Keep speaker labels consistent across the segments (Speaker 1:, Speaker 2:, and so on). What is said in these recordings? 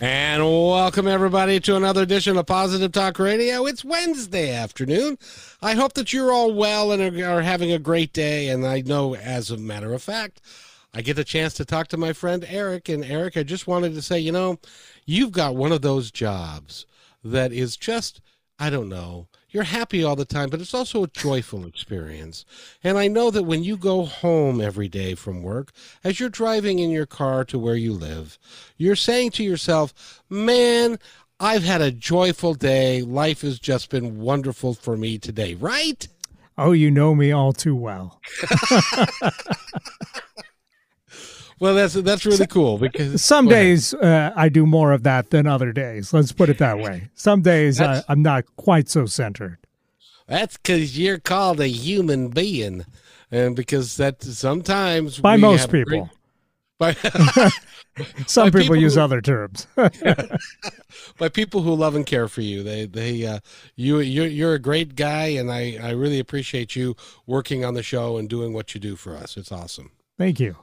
Speaker 1: And welcome everybody to another edition of Positive Talk Radio. It's Wednesday afternoon. I hope that you're all well and are having a great day. And I know, as a matter of fact, I get a chance to talk to my friend Eric. And Eric, I just wanted to say, you know, you've got one of those jobs that is just, I don't know, you're happy all the time, but it's also a joyful experience. And I know that when you go home every day from work, as you're driving in your car to where you live, you're saying to yourself, man, I've had a joyful day. Life has just been wonderful for me today, right?
Speaker 2: Oh, you know me all too well.
Speaker 1: well, that's that's really cool because
Speaker 2: some days uh, I do more of that than other days. Let's put it that way. Some days I, I'm not quite so centered.
Speaker 1: That's because you're called a human being, and because that sometimes
Speaker 2: by most people. Great,
Speaker 1: by
Speaker 2: some people, people, use who, other terms.
Speaker 1: by people who love and care for you. They they uh, you you're, you're a great guy, and I I really appreciate you working on the show and doing what you do for us. It's awesome.
Speaker 2: Thank you.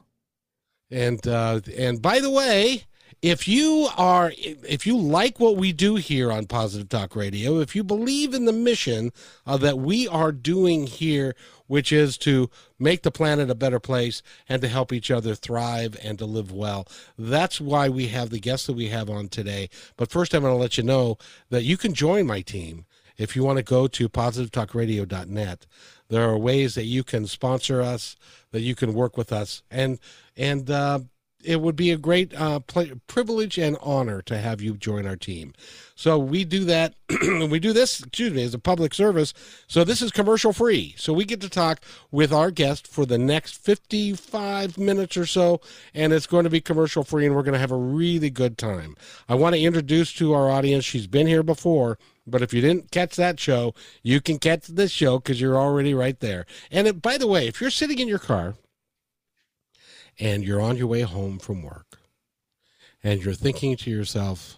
Speaker 1: And uh, and by the way, if you are if you like what we do here on Positive Talk Radio, if you believe in the mission uh, that we are doing here, which is to make the planet a better place and to help each other thrive and to live well, that's why we have the guests that we have on today. But first, I'm going to let you know that you can join my team if you want to go to positivetalkradio.net there are ways that you can sponsor us that you can work with us and and uh, it would be a great uh, privilege and honor to have you join our team. So we do that. we do this, excuse me, as a public service. So this is commercial free. So we get to talk with our guest for the next 55 minutes or so, and it's going to be commercial free, and we're going to have a really good time. I want to introduce to our audience. She's been here before. But if you didn't catch that show, you can catch this show because you're already right there. And it, by the way, if you're sitting in your car and you're on your way home from work and you're thinking to yourself,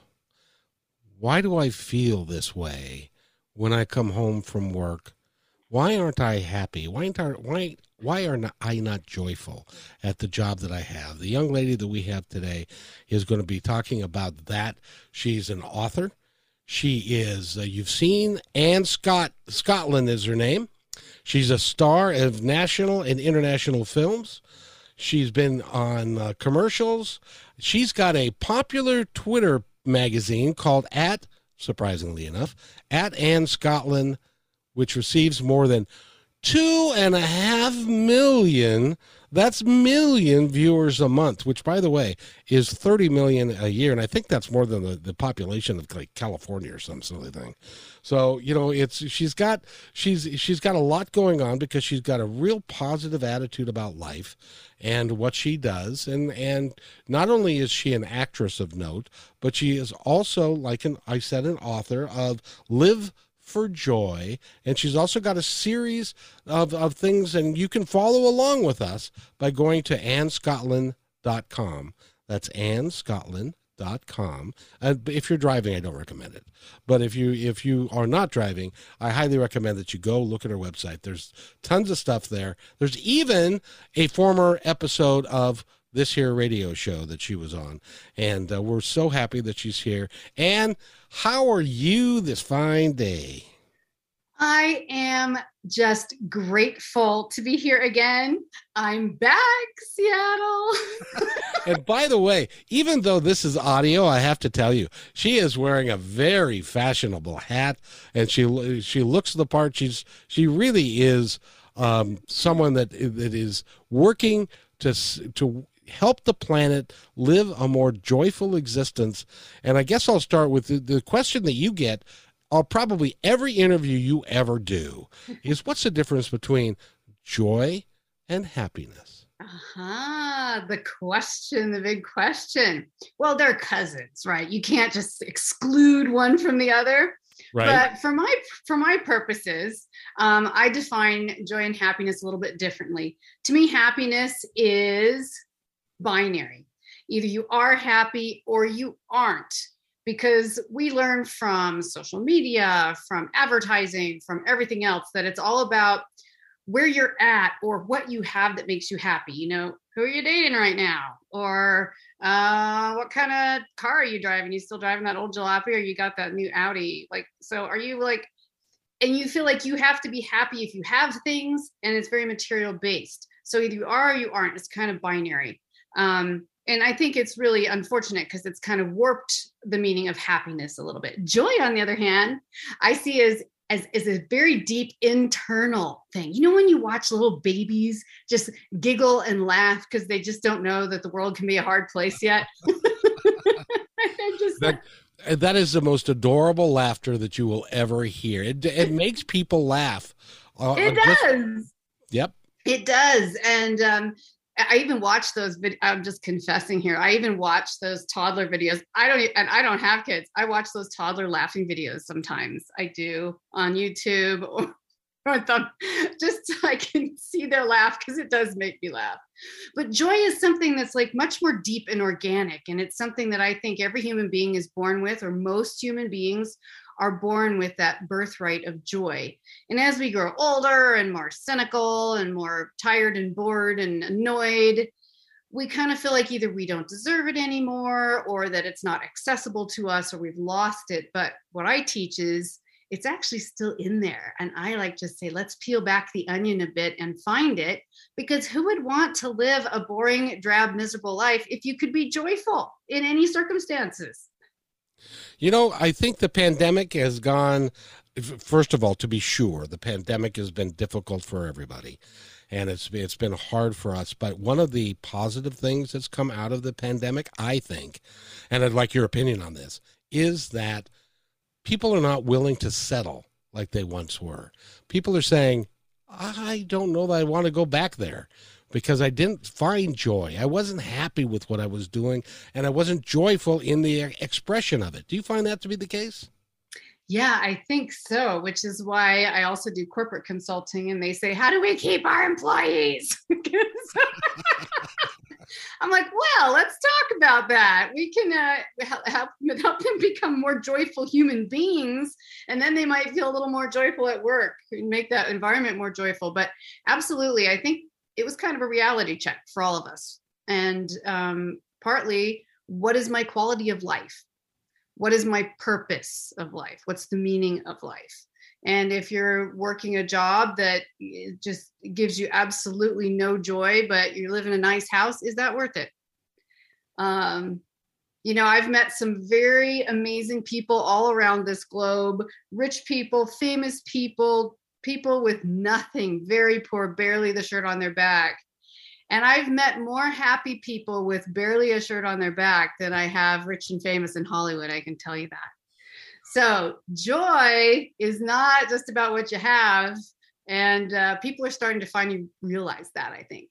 Speaker 1: why do I feel this way when I come home from work? Why aren't I happy? Why aren't I, why why are not, I not joyful at the job that I have? The young lady that we have today is going to be talking about that. She's an author. She is uh, you've seen Anne Scott Scottlin is her name. She's a star of national and international films. She's been on uh, commercials. She's got a popular Twitter magazine called at surprisingly enough at Anne Scottlin, which receives more than two and a half million that's million viewers a month, which, by the way, is 30 million a year. And I think that's more than the, the population of like California or some silly thing. So, you know, it's, she's got, she's, she's got a lot going on because she's got a real positive attitude about life and what she does. And, and not only is she an actress of note, but she is also, like an, I said, an author of Live for joy. And she's also got a series of, of things, and you can follow along with us by going to annescottlin.com. That's annescottlin.com. Uh, if you're driving, I don't recommend it. But if you if you are not driving, I highly recommend that you go look at her website. There's tons of stuff there. There's even a former episode of this here radio show that she was on. And uh, we're so happy that she's here. And how are you this fine day?
Speaker 3: I am just grateful to be here again. I'm back, Seattle.
Speaker 1: and by the way, even though this is audio, I have to tell you, she is wearing a very fashionable hat and she she looks the part. She's she really is um, someone that that is working to to help the planet live a more joyful existence. And I guess I'll start with the, the question that you get. I'll probably every interview you ever do is what's the difference between joy and happiness?
Speaker 3: Uh-huh. The question, the big question. Well, they're cousins, right? You can't just exclude one from the other. Right. But for my for my purposes, um, I define joy and happiness a little bit differently. To me, happiness is binary. Either you are happy or you aren't, because we learn from social media, from advertising, from everything else that it's all about where you're at or what you have that makes you happy. You know, who are you dating right now? Or uh, what kind of car are you driving? You still driving that old jalopy or you got that new Audi? Like, so are you like, and you feel like you have to be happy if you have things and it's very material based. So either you are or you aren't. It's kind of binary. Um, and I think it's really unfortunate because it's kind of warped the meaning of happiness a little bit. Joy, on the other hand, I see as as, as a very deep internal thing. You know, when you watch little babies just giggle and laugh because they just don't know that the world can be a hard place yet.
Speaker 1: just, that, that is the most adorable laughter that you will ever hear. It, it makes people laugh.
Speaker 3: Uh, it does. Just,
Speaker 1: yep.
Speaker 3: It does. And um, I even watch those. Vid- I'm just confessing here. I even watch those toddler videos. I don't, and I don't have kids. I watch those toddler laughing videos sometimes. I do on YouTube or, or just so I can see their laugh because it does make me laugh. But joy is something that's like much more deep and organic, and it's something that I think every human being is born with, or most human beings are born with that birthright of joy. And as we grow older and more cynical and more tired and bored and annoyed, we kind of feel like either we don't deserve it anymore or that it's not accessible to us or we've lost it. But what I teach is it's actually still in there. And I like to say, let's peel back the onion a bit and find it because who would want to live a boring, drab, miserable life if you could be joyful in any circumstances?
Speaker 1: You know, I think the pandemic has gone, first of all, to be sure, the pandemic has been difficult for everybody. And it's it's been hard for us, but one of the positive things that's come out of the pandemic, I think, and I'd like your opinion on this, is that people are not willing to settle like they once were. People are saying, I don't know that I want to go back there because I didn't find joy. I wasn't happy with what I was doing and I wasn't joyful in the expression of it. Do you find that to be the case?
Speaker 3: Yeah, I think so, which is why I also do corporate consulting and they say, How do we keep our employees? I'm like, well, let's talk about that. We can uh, help, help them become more joyful human beings, and then they might feel a little more joyful at work and make that environment more joyful. But absolutely, I think it was kind of a reality check for all of us. And um, partly, what is my quality of life? What is my purpose of life? What's the meaning of life? And if you're working a job that eh, just gives you absolutely no joy, but you live in a nice house, is that worth it? Um, you know, I've met some very amazing people all around this globe rich people, famous people, people with nothing, very poor, barely the shirt on their back. And I've met more happy people with barely a shirt on their back than I have rich and famous in Hollywood. I can tell you that. So, joy is not just about what you have. And uh, people are starting to finally realize that, I think.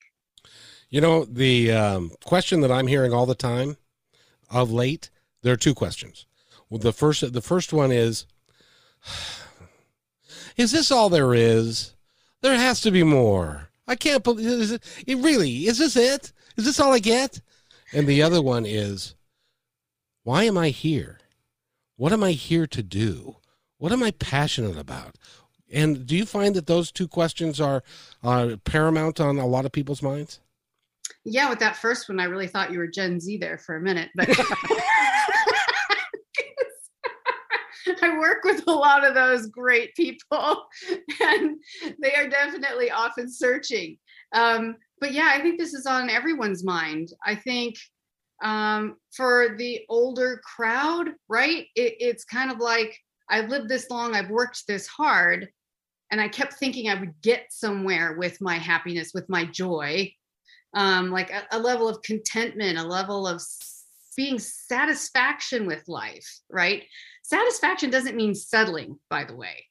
Speaker 1: You know, the um, question that I'm hearing all the time of late, there are two questions. Well, the first, the first one is, is this all there is? There has to be more. I can't believe is it, it really is this it? Is this all I get? And the other one is why am I here? What am I here to do? What am I passionate about? And do you find that those two questions are uh, paramount on a lot of people's minds?
Speaker 3: Yeah, with that first one, I really thought you were Gen Z there for a minute, but I work with a lot of those great people, and they are definitely often searching. Um, but yeah, I think this is on everyone's mind. I think um, for the older crowd, right? It, it's kind of like I've lived this long, I've worked this hard. and I kept thinking I would get somewhere with my happiness, with my joy, um, like a, a level of contentment, a level of being satisfaction with life, right? Satisfaction doesn't mean settling, by the way.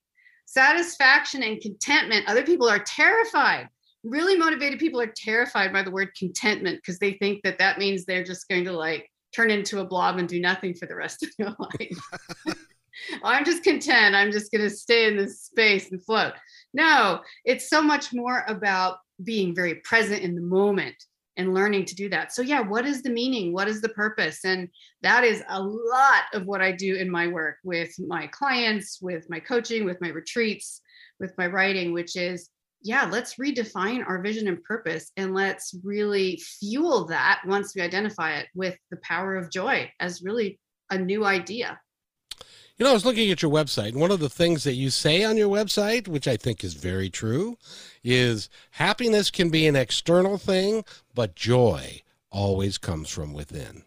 Speaker 3: Satisfaction and contentment, other people are terrified. Really motivated people are terrified by the word contentment because they think that that means they're just going to like turn into a blob and do nothing for the rest of their life. I'm just content. I'm just going to stay in this space and float. No, it's so much more about being very present in the moment and learning to do that. So, yeah, what is the meaning? What is the purpose? And that is a lot of what I do in my work with my clients, with my coaching, with my retreats, with my writing, which is, yeah, let's redefine our vision and purpose and let's really fuel that once we identify it with the power of joy as really a new idea.
Speaker 1: You know, I was looking at your website, and one of the things that you say on your website, which I think is very true, is happiness can be an external thing, but joy always comes from within.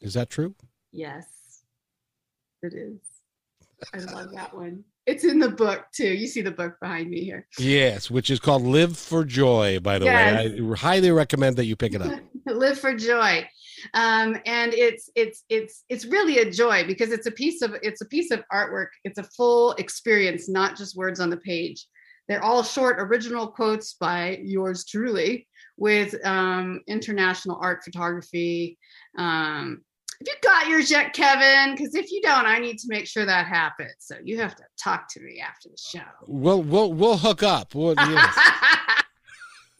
Speaker 1: Is that true?
Speaker 3: Yes, it is. I love that one. It's in the book too. You see the book behind me here.
Speaker 1: Yes, which is called Live for Joy, by the yes. way. I highly recommend that you pick it up.
Speaker 3: Live for Joy um, and it's it's it's it's really a joy because it's a piece of it's a piece of artwork it's a full experience not just words on the page they're all short original quotes by yours truly with um, international art photography. Um, have you got yours yet kevin because if you don't i need to make sure that happens. So you have to talk to me after the show.
Speaker 1: We'll we'll, we'll hook up. We'll, yes.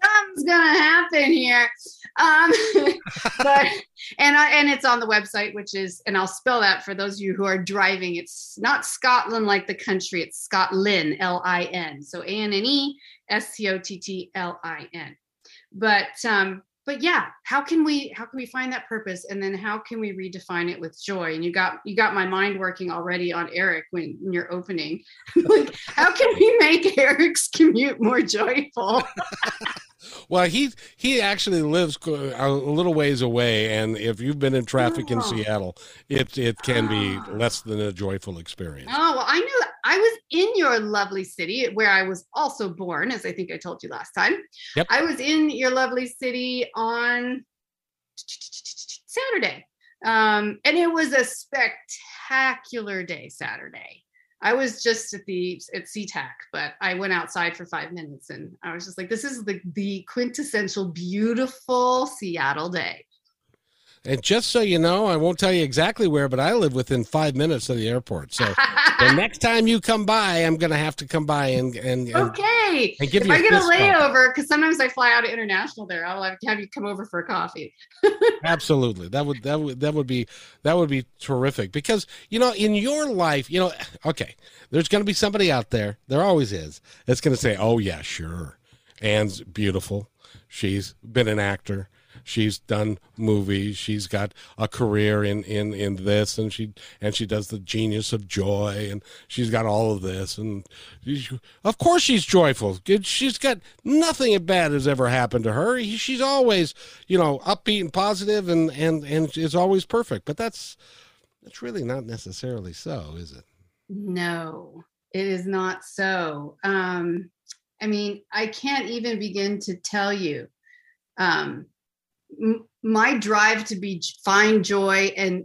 Speaker 3: Something's gonna happen here. Um, but and I, and it's on the website, which is and I'll spell that for those of you who are driving. It's not Scotland like the country. It's Scottlin, L I N. So A N N E S C O T T L I N. But um, but yeah how can we how can we find that purpose and then how can we redefine it with joy and you got you got my mind working already on eric when, when you're opening like how can we make eric's commute more joyful
Speaker 1: well he he actually lives a little ways away and if you've been in traffic oh. in seattle it it can be ah. less than a joyful experience
Speaker 3: oh well i knew i was in your lovely city where i was also born as i think i told you last time yep. i was in your lovely city on saturday um, and it was a spectacular day saturday I was just at the at SeaTac, but I went outside for five minutes and I was just like, this is the the quintessential beautiful Seattle day.
Speaker 1: And just so you know, I won't tell you exactly where, but I live within five minutes of the airport. So the next time you come by, I'm going to have to come by and and, and
Speaker 3: okay. And give if you I get a layover, because sometimes I fly out of international there, I'll have, have you come over for a coffee.
Speaker 1: Absolutely, that would that would that would be that would be terrific. Because you know, in your life, you know, okay, there's going to be somebody out there. There always is. That's going to say, "Oh yeah, sure." Anne's beautiful. She's been an actor she's done movies. She's got a career in in in this and she and she does the genius of joy and she's got all of this and she, of course she's joyful. She's got nothing bad has ever happened to her. She's always you know upbeat and positive and and and is always perfect. But that's that's really not necessarily so is it?
Speaker 3: No it is not so. Um i mean i can't even begin to tell you um my drive to be find joy and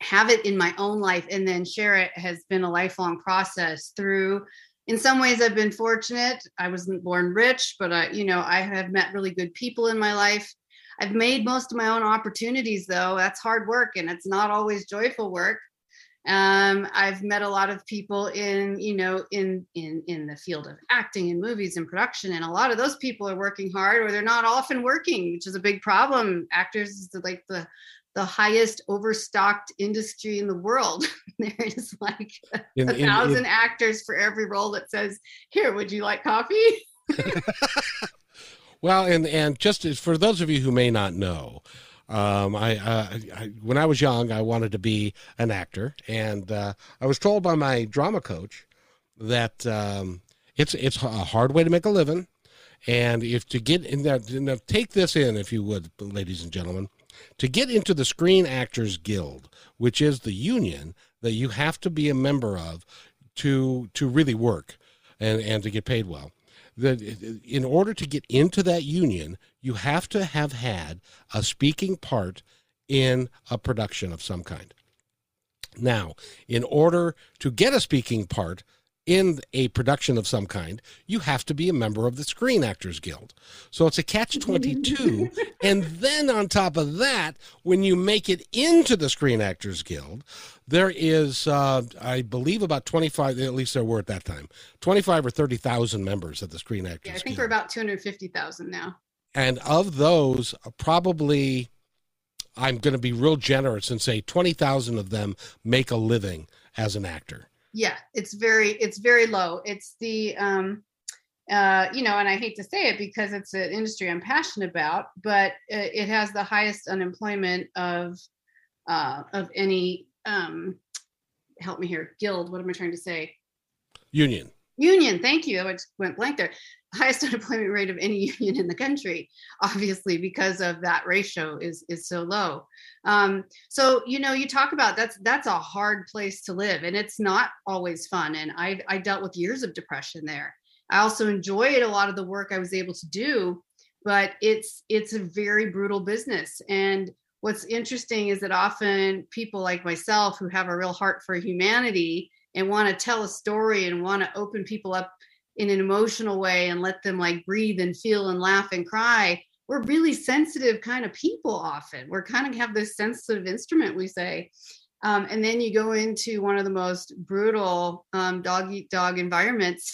Speaker 3: have it in my own life and then share it has been a lifelong process through in some ways i've been fortunate. I wasn't born rich but i you know i have met really good people in my life. I've made most of my own opportunities though. That's hard work and it's not always joyful work um, I've met a lot of people in, you know, in in in the field of acting and movies and production, and a lot of those people are working hard, or they're not often working, which is a big problem. Actors is like the the highest overstocked industry in the world. There's like a, in, a thousand in, in, actors for every role that says, "Here, would you like coffee?"
Speaker 1: well, and and just for those of you who may not know, um, I, uh, I, when I was young, I wanted to be an actor, and uh, I was told by my drama coach that um, it's it's a hard way to make a living, and if to get in there, now take this in, if you would, ladies and gentlemen, to get into the Screen Actors Guild, which is the union that you have to be a member of to to really work and and to get paid well. The, in order to get into that union, you have to have had a speaking part in a production of some kind. Now, in order to get a speaking part in a production of some kind, you have to be a member of the Screen Actors Guild. So it's a catch 22. and then on top of that, when you make it into the Screen Actors Guild, there is, uh, I believe, about 25, at least there were at that time, 25 or 30,000 members of the Screen Actors
Speaker 3: yeah, I think
Speaker 1: Guild.
Speaker 3: we're about 250,000 now.
Speaker 1: And of those, probably I'm going to be real generous and say 20,000 of them make a living as an actor.
Speaker 3: Yeah, it's very it's very low. It's the um uh you know, and I hate to say it because it's an industry I'm passionate about, but it has the highest unemployment of uh of any um help me here, guild, what am I trying to say?
Speaker 1: Union.
Speaker 3: Union, thank you. I went blank there. Highest unemployment rate of any union in the country, obviously, because of that ratio is is so low. Um, so you know, you talk about that's that's a hard place to live, and it's not always fun. And I I dealt with years of depression there. I also enjoyed a lot of the work I was able to do, but it's it's a very brutal business. And what's interesting is that often people like myself who have a real heart for humanity and want to tell a story and want to open people up in an emotional way and let them like breathe and feel and laugh and cry we're really sensitive kind of people often. We're kind of have this sensitive instrument we say. Um, and then you go into one of the most brutal um, dog eat dog environments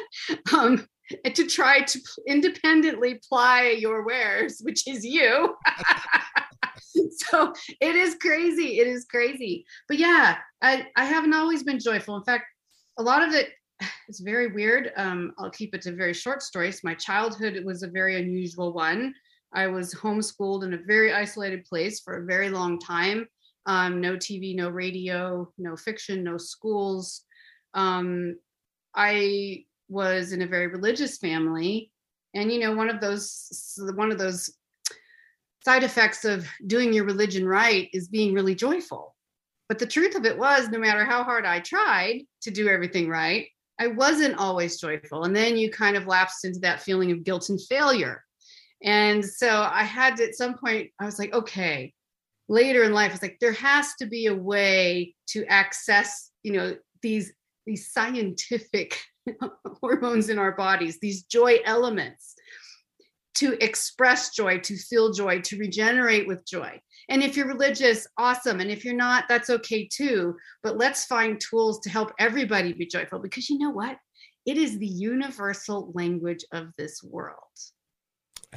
Speaker 3: um, to try to independently ply your wares which is you so it is crazy. It is crazy. But yeah, I, I haven't always been joyful. In fact, a lot of it is very weird. Um, I'll keep it to very short stories. My childhood was a very unusual one. I was homeschooled in a very isolated place for a very long time. Um, no TV, no radio, no fiction, no schools. Um, I was in a very religious family, and you know, one of those one of those side effects of doing your religion right is being really joyful. But the truth of it was, no matter how hard I tried to do everything right, I wasn't always joyful. And then you kind of lapsed into that feeling of guilt and failure. And so I had to, at some point, I was like, okay, later in life, it's like there has to be a way to access, you know, these these scientific hormones in our bodies, these joy elements to express joy, to feel joy, to regenerate with joy. And if you're religious, awesome. And if you're not, that's okay too. But let's find tools to help everybody be joyful because you know what? It is the universal language of this world.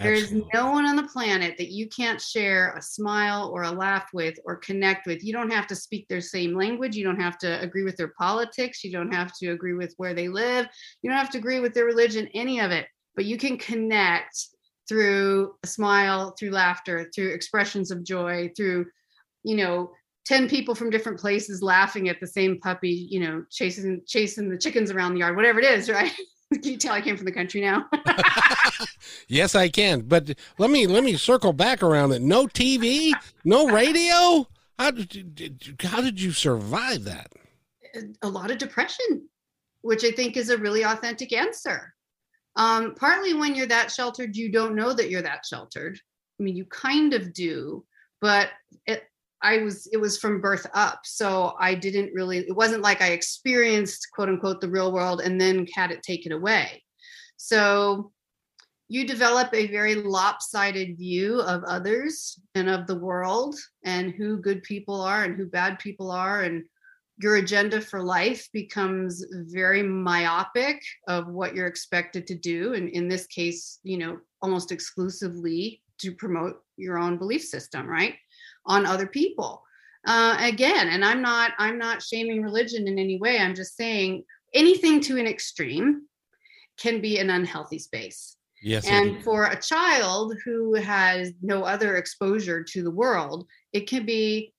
Speaker 3: There is no one on the planet that you can't share a smile or a laugh with or connect with. You don't have to speak their same language. You don't have to agree with their politics. You don't have to agree with where they live. You don't have to agree with their religion, any of it. But you can connect through a smile, through laughter, through expressions of joy, through, you know, 10 people from different places laughing at the same puppy, you know, chasing chasing the chickens around the yard, whatever it is, right? can you tell I came from the country now?
Speaker 1: yes, I can. But let me let me circle back around it. No TV, no radio. How did you, how did you survive that?
Speaker 3: A lot of depression, which I think is a really authentic answer. Um, partly when you're that sheltered, you don't know that you're that sheltered. I mean, you kind of do, but it, I was it was from birth up, so I didn't really. It wasn't like I experienced quote unquote the real world and then had it taken away. So you develop a very lopsided view of others and of the world and who good people are and who bad people are and your agenda for life becomes very myopic of what you're expected to do and in this case you know almost exclusively to promote your own belief system right on other people. Uh, again and i'm not i'm not shaming religion in any way. I'm just saying anything to an extreme can be an unhealthy space.
Speaker 1: Yes
Speaker 3: and for a child who has no other exposure to the world it can be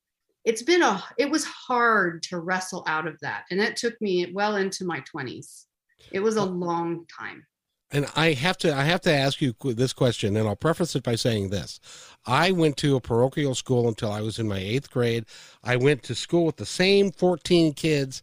Speaker 3: it's been a it was hard to wrestle out of that and it took me well into my 20s it was a long time.
Speaker 1: And i have to i have to ask you this question and i'll preface it by saying this. I went to a parochial school until i was in my eighth grade. I went to school with the same 14 kids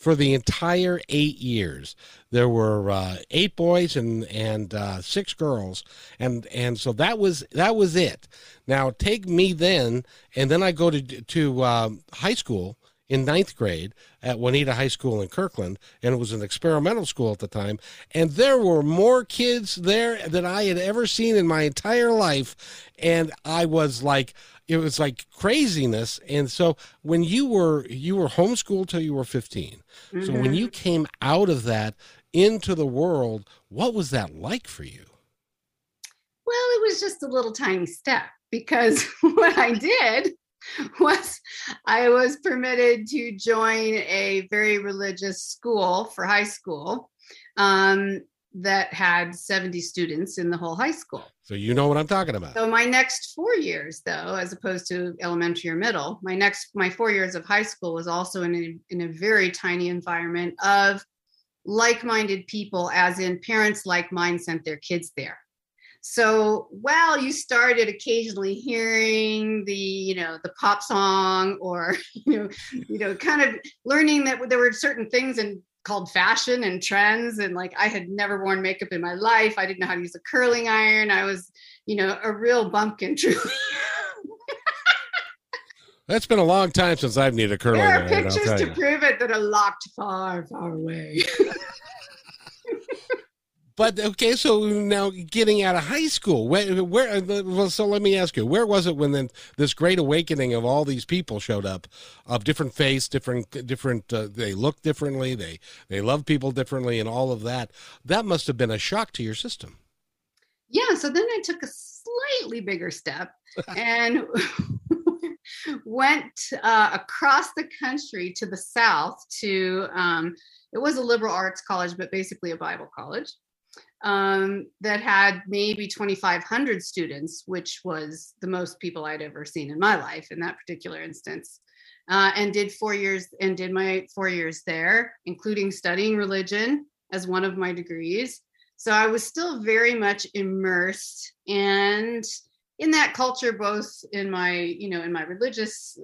Speaker 1: for the entire eight years. There were uh, eight boys and and uh, six girls, and and so that was that was it. Now take me then, and then I go to to um, high school in ninth grade at Juanita High School in Kirkland, and it was an experimental school at the time. And there were more kids there than I had ever seen in my entire life. And I was like, it was like craziness. And so when you were you were homeschooled till you were 15. Mm-hmm. So when mm-hmm. you came out of that into the world, what was that like for you?
Speaker 3: Well, it was just a little tiny step because what I did was I was permitted to join a very religious school for high school um, that had 70 students in the whole high school.
Speaker 1: So you know what I'm talking about.
Speaker 3: So my next four years, though, as opposed to elementary or middle, my next my four years of high school was also in a, in a very tiny environment of like-minded people, as in parents like mine sent their kids there. So while you started occasionally hearing the, you know, the pop song or, you know, you know, kind of learning that there were certain things and called fashion and trends and like I had never worn makeup in my life. I didn't know how to use a curling iron. I was, you know, a real bumpkin truly.
Speaker 1: That's been a long time since I've needed a curling iron.
Speaker 3: There are pictures to prove it that are locked far, far away.
Speaker 1: But okay, so now getting out of high school, where, where? Well, so let me ask you, where was it when then this great awakening of all these people showed up, of different face, different, different? Uh, they look differently, they they love people differently, and all of that. That must have been a shock to your system.
Speaker 3: Yeah. So then I took a slightly bigger step and went uh, across the country to the south to. Um, it was a liberal arts college, but basically a Bible college um, that had maybe 2,500 students, which was the most people I'd ever seen in my life in that particular instance. Uh, and did four years and did my four years there, including studying religion as one of my degrees. So I was still very much immersed and in that culture, both in my, you know, in my religious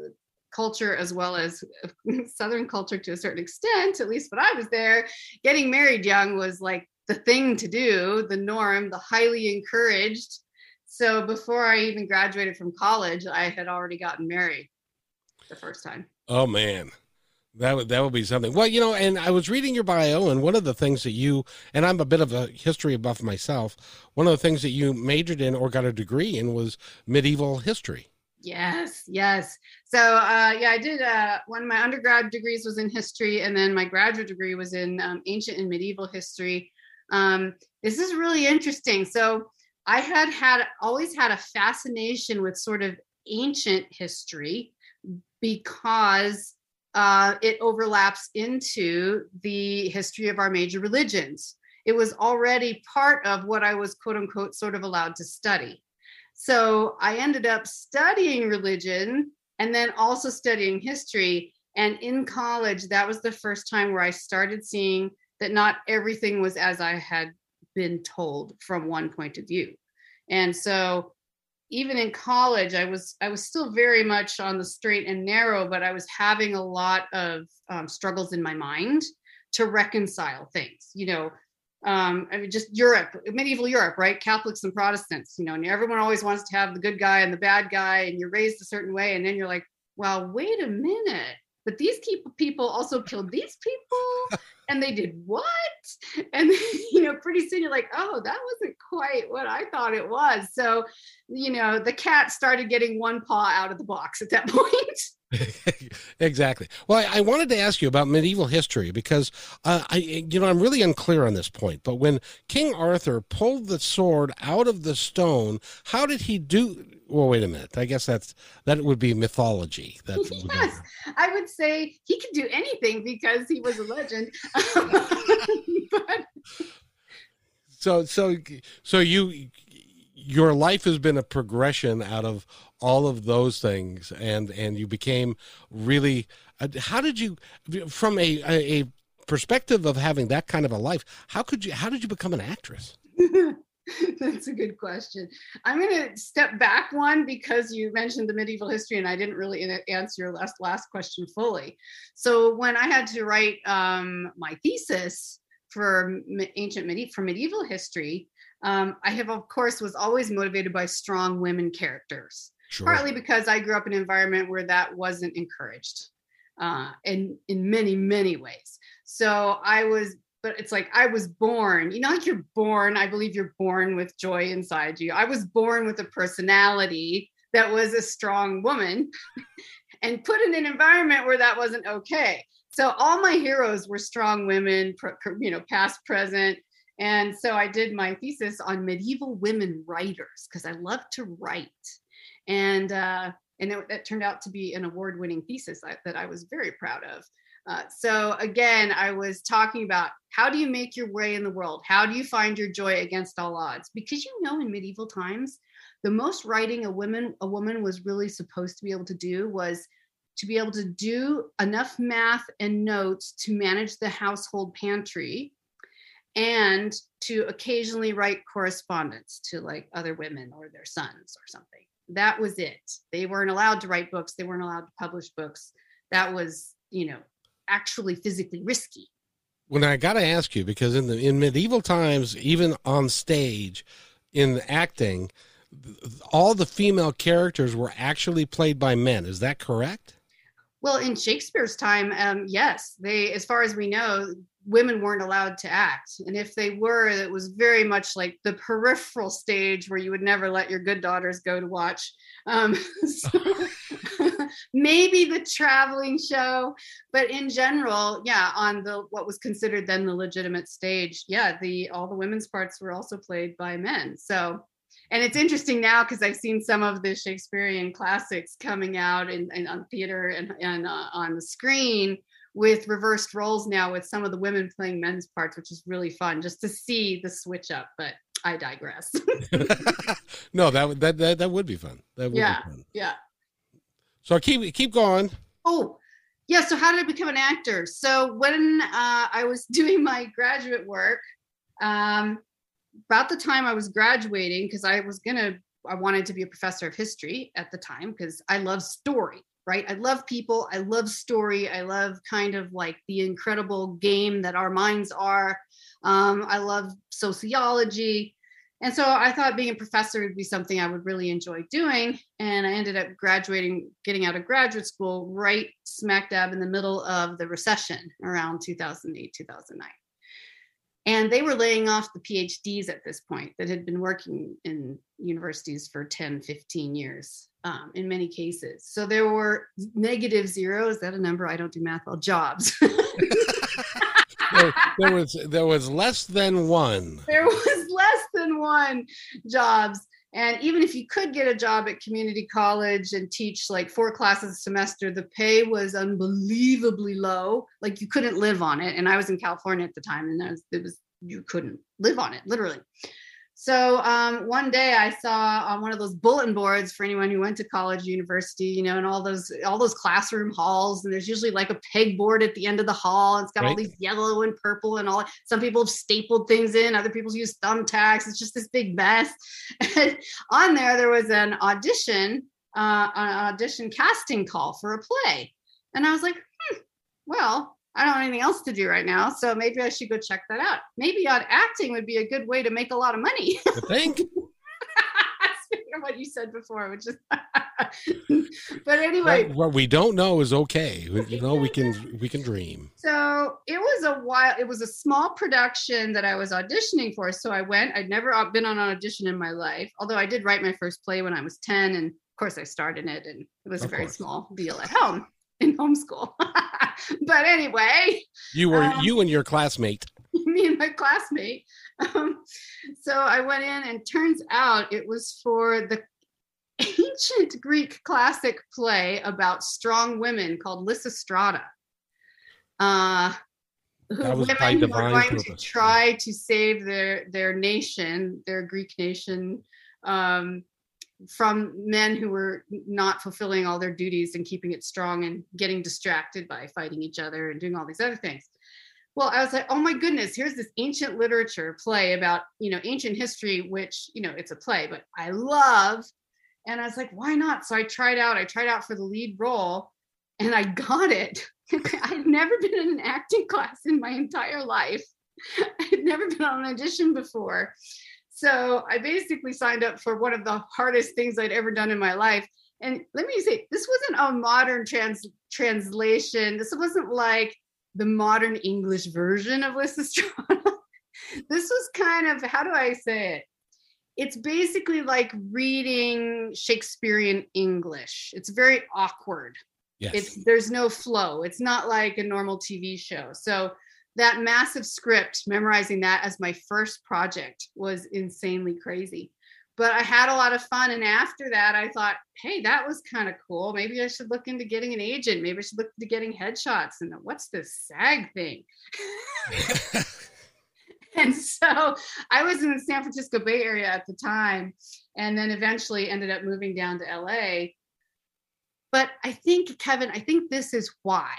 Speaker 3: culture as well as Southern culture to a certain extent, at least when I was there. Getting married young was like the thing to do, the norm, the highly encouraged. So before I even graduated from college, I had already gotten married the first time.
Speaker 1: Oh man. That would that would be something. Well, you know, and I was reading your bio, and one of the things that you and I'm a bit of a history buff myself. One of the things that you majored in or got a degree in was medieval history.
Speaker 3: Yes, yes. So uh, yeah, I did. Uh, one of my undergrad degrees was in history, and then my graduate degree was in um, ancient and medieval history. Um, this is really interesting. So I had had always had a fascination with sort of ancient history because uh, it overlaps into the history of our major religions. It was already part of what I was quote unquote sort of allowed to study. So I ended up studying religion and then also studying history. And in college, that was the first time where I started seeing that not everything was as I had been told from one point of view. And so even in college i was i was still very much on the straight and narrow but i was having a lot of um, struggles in my mind to reconcile things you know? Um, i mean just europe medieval europe right? Catholics and protestants you know and everyone always wants to have the good guy and the bad guy and you're raised a certain way and then you're like well wait a minute but these people also killed these people and they did what? And you know pretty soon you're like oh that wasn't quite what i thought it was. So you know the cat started getting one paw out of the box at that point.
Speaker 1: Exactly. Well I, I, wanted to ask you about medieval history because uh, i you know i'm really unclear on this point but when king arthur pulled the sword out of the stone how did he do well wait a minute. I guess that's that would be mythology that's
Speaker 3: yes i would say he could do anything because he was a legend
Speaker 1: but... so so so you your life has been a progression out of all of those things and and you became really how did you from a, a perspective of having that kind of a life how could you how did you become an actress
Speaker 3: That's a good question. I'm going to step back one because you mentioned the medieval history, and I didn't really answer your last last question fully. So when I had to write um, my thesis for ancient medieval for medieval history, um, I have of course was always motivated by strong women characters. Sure. Partly because I grew up in an environment where that wasn't encouraged, uh, in in many many ways. So I was but it's like I was born, you know, like you're born, I believe you're born with joy inside you. I was born with a personality that was a strong woman and put in an environment where that wasn't okay. So all my heroes were strong women, you know, past, present. And so I did my thesis on medieval women writers because I love to write. And, uh, and that, turned out to be an award-winning thesis that, that I was very proud of. Uh, so again, I was talking about how do you make your way in the world? How do you find your joy against all odds? Because you know, in medieval times, the most writing a woman a woman was really supposed to be able to do was to be able to do enough math and notes to manage the household pantry and to occasionally write correspondence to like other women or their sons or something. That was it. They weren't allowed to write books, they weren't allowed to publish books. That was, you know, actually physically risky.
Speaker 1: When I got to ask you, because in the in medieval times, even on stage, in acting, all the female characters were actually played by men. Is that correct?
Speaker 3: Well, in Shakespeare's time, um, yes, they, as far as we know, women weren't allowed to act, and if they were, it was very much like the peripheral stage where you would never let your good daughters go to watch. Um, so, maybe the traveling show, but in general, yeah, on the what was considered then the legitimate stage, yeah, the all the women's parts were also played by men. So and it's interesting now because I've seen some of the Shakespearean classics coming out in, in on theater and, and uh, on the screen with reversed roles now with some of the women playing men's parts, which is really fun just to see the switch up. But I digress.
Speaker 1: no, that would that, that that would be fun. That would
Speaker 3: yeah, yeah.
Speaker 1: So keep keep going.
Speaker 3: Oh, yeah. So how did I become an actor? So when uh, I was doing my graduate work, um, about the time I was graduating, because I was gonna, I wanted to be a professor of history at the time because I love story. Right. I love people. I love story. I love kind of like the incredible game that our minds are. Um, I love sociology. And so I thought being a professor would be something I would really enjoy doing. And I ended up graduating, getting out of graduate school right smack dab in the middle of the recession around 2008, 2009. And they were laying off the PhDs at this point that had been working in universities for 10, 15 years um, in many cases. So there were negative zero. Is that a number? I don't do math well. Jobs.
Speaker 1: there, there was there was less than one.
Speaker 3: There was one jobs. And even if you could get a job at community college and teach like four classes a semester, the pay was unbelievably low. Like you couldn't live on it. And I was in California at the time, and was, it was you couldn't live on it, literally. So um, one day I saw on one of those bulletin boards for anyone who went to college, university, you know, and all those all those classroom halls, and there's usually like a pegboard at the end of the hall. It's got right. all these yellow and purple and all. Some people have stapled things in, other people use thumbtacks. It's just this big mess. And on there, there was an audition, uh, an audition casting call for a play, and I was like, hmm, well, I don't have anything else to do right now, so maybe I should go check that out. Maybe on acting would be a good way to make a lot of money.
Speaker 1: I think.
Speaker 3: Speaking of what you said before, which is, but anyway,
Speaker 1: what, what, we don't know is okay. You know, we can we can dream.
Speaker 3: So it was a while. It was a small production that I was auditioning for. So I went. I'd never been on an audition in my life, although I did write my first play when I was ten, and of course I starred in it, and it was of a very course. small deal at home in homeschool. but anyway,
Speaker 1: you were um, you and your classmate.
Speaker 3: Me and my classmate. Um, so I went in, and turns out it was for the ancient Greek classic play about strong women called Lysistrata. Uh, who women who were going purpose. to try to save their their nation, their Greek nation, um, from men who were not fulfilling all their duties and keeping it strong and getting distracted by fighting each other and doing all these other things. well, I was like, oh my goodness, here's this ancient literature play about, you know, ancient history, which, you know, it's a play, but I love. And I was like, why not? So I tried out, I tried out for the lead role and I got it. I'd never been in an acting class in my entire life. I'd never been on an audition before. So I basically signed up for one of the hardest things I'd ever done in my life. And let me say, this wasn't a modern trans translation. This wasn't like the modern English version of Lysistrata. this was kind of, how do I say it? It's basically like reading Shakespearean English. It's very awkward. Yes. It's there's no flow. It's not like a normal TV show. So that massive script, memorizing that as my first project was insanely crazy. But I had a lot of fun. And after that, I thought, hey, that was kind of cool. Maybe I should look into getting an agent. Maybe I should look into getting headshots. And what's this SAG thing? and so I was in the San Francisco Bay Area at the time, and then eventually ended up moving down to LA. But I think, Kevin, I think this is why.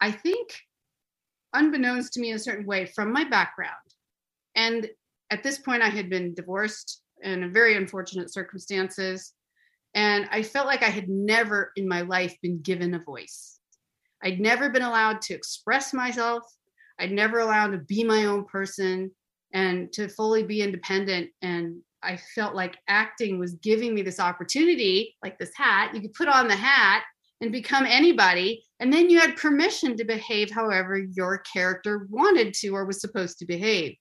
Speaker 3: I think unbeknownst to me in a certain way from my background. And at this point, I had been divorced in very unfortunate circumstances. And I felt like I had never in my life been given a voice. I'd never been allowed to express myself. I'd never allowed to be my own person and to fully be independent. And I felt like acting was giving me this opportunity, like this hat. You could put on the hat and become anybody and then you had permission to behave however your character wanted to or was supposed to behave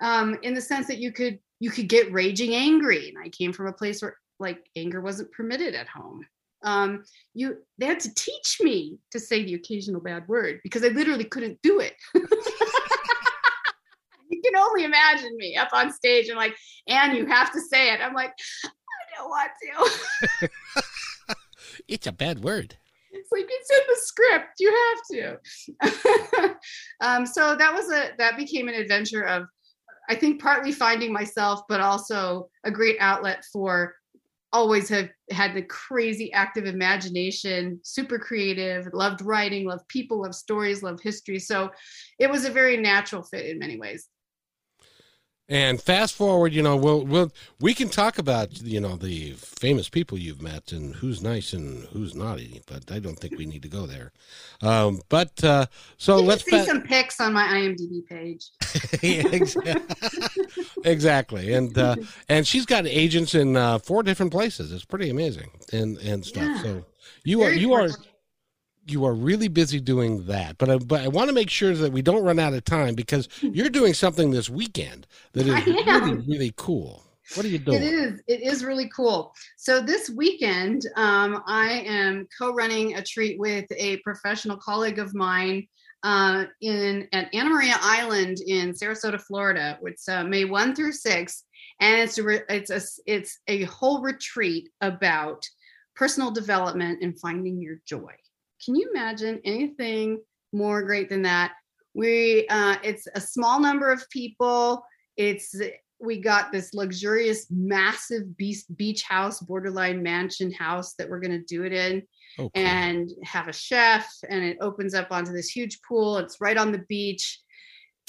Speaker 3: um, in the sense that you could you could get raging angry. And i came from a place where like anger wasn't permitted at home. Um, you they had to teach me to say the occasional bad word because i literally couldn't do it. You can only imagine me up on stage and like and you have to say it. I'm like i don't want to.
Speaker 1: It's a bad word.
Speaker 3: It's like it's in the script. You have to. um, so that was a that became an adventure of, I think, partly finding myself, but also a great outlet for always have had the crazy active imagination, super creative, loved writing, loved people, loved stories, loved history. So it was a very natural fit in many ways.
Speaker 1: And fast forward, you know, we'll we'll we can talk about you know the famous people you've met and who's nice and who's naughty, but I don't think we need to go there. Um, but uh, so
Speaker 3: you
Speaker 1: let's
Speaker 3: see fa- some pics on my IMDb page.
Speaker 1: exactly, and uh, and she's got agents in uh, four different places. It's pretty amazing and and stuff. Yeah. So you Very are you are you are really busy doing that. But I, but I want to make sure that we don't run out of time because you're doing something this weekend that is really really cool. What are you doing?
Speaker 3: It is. It is really cool. So this weekend, um, I am co-running a treat with a professional colleague of mine uh, in at Anna Maria Island in Sarasota, Florida. It's uh, May one through six, and it's a it's a it's a whole retreat about personal development and finding your joy. Can you imagine anything more great than that? We uh, it's a small number of people. It's we got this luxurious, massive beach, beach house, borderline mansion house that we're going to do it in, oh, and have a chef. And it opens up onto this huge pool. It's right on the beach.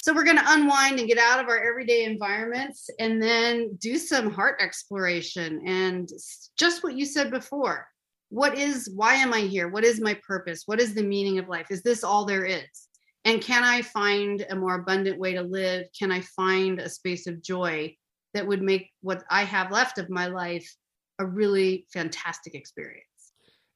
Speaker 3: So we're going to unwind and get out of our everyday environments, and then do some heart exploration and just what you said before what is why am i here? What is my purpose? What is the meaning of life? Is this all there is? And can i find a more abundant way to live? Can i find a space of joy that would make what i have left of my life a really fantastic experience?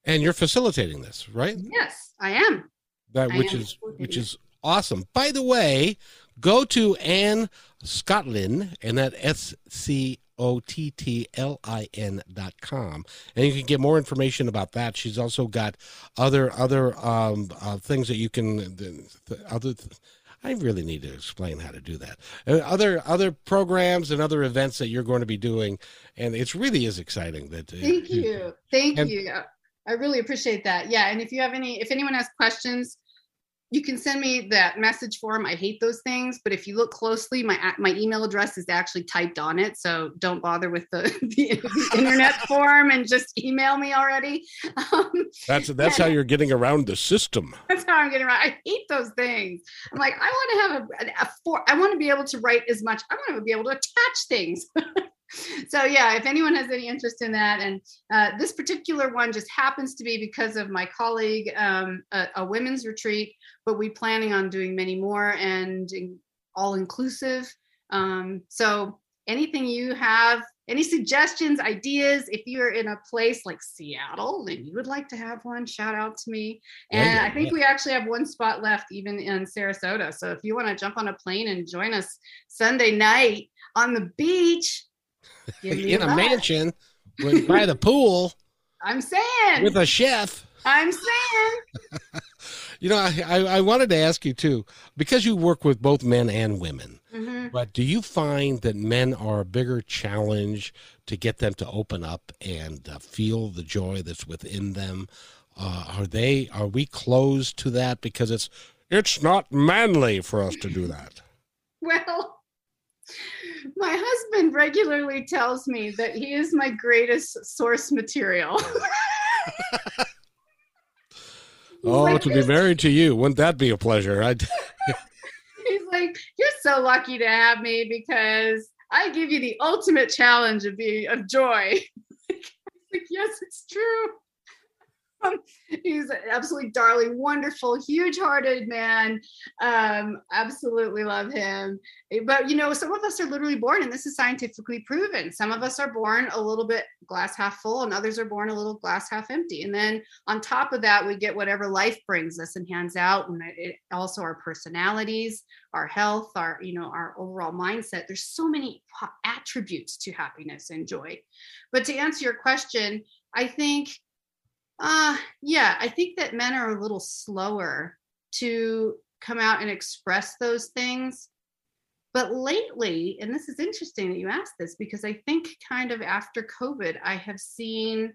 Speaker 1: And you're facilitating this right?
Speaker 3: Yes i am.
Speaker 1: That which is which is awesome. By the way go to anne scottlin and that s c O T T L I N dot com, and you can get more information about that. She's also got other other um, uh, things that you can the, the other. I really need to explain how to do that. Uh, other other programs and other events that you're going to be doing, and it really is exciting. That
Speaker 3: uh, thank you, thank and, you. I really appreciate that. Yeah, and if you have any, if anyone has questions, you can send me that message form. I hate those things, but if you look closely, my my email address is actually typed on it. So don't bother with the, the, the internet form and just email me already.
Speaker 1: Um, that's that's how you're getting around the system.
Speaker 3: That's how I'm getting around. I hate those things. I'm like, I want to have a, a for. I want to be able to write as much. I want to be able to attach things. so yeah if anyone has any interest in that and uh, this particular one just happens to be because of my colleague um, a, a, women's retreat but we're planning on doing many more and all inclusive um, so anything you have any suggestions ideas if you're in a place like seattle and you would like to have one shout out to me and yeah, i think yeah. we actually have one spot left even in sarasota so if you want to jump on a plane and join us sunday night on the beach
Speaker 1: in a mansion with, by the pool.
Speaker 3: I'm saying
Speaker 1: with a chef.
Speaker 3: I'm saying.
Speaker 1: you know, I, I, I wanted to ask you too because you work with both men and women. Mm-hmm. But do you find that men are a bigger challenge to get them to open up and uh, feel the joy that's within them? Uh, are they are we closed to that because it's it's not manly for us to do that?
Speaker 3: Well, my husband regularly tells me that he is my greatest source material.
Speaker 1: oh, like, to be married to you, wouldn't that be a pleasure?
Speaker 3: I'd... he's like, you're so lucky to have me because I give you the ultimate challenge of being of joy. like, yes, it's true. he's an absolutely darling, wonderful, huge-hearted man. Um, absolutely love him. But you know, some of us are literally born, and this is scientifically proven. Some of us are born a little bit glass half full, and others are born a little glass half empty. And then on top of that, we get whatever life brings us and hands out, and it, also our personalities, our health, our you know, our overall mindset. There's so many attributes to happiness and joy. But to answer your question, I think uh, yeah, I think that men are a little slower to come out and express those things. But lately, and this is interesting that you asked this because I think kind of after COVID, I have seen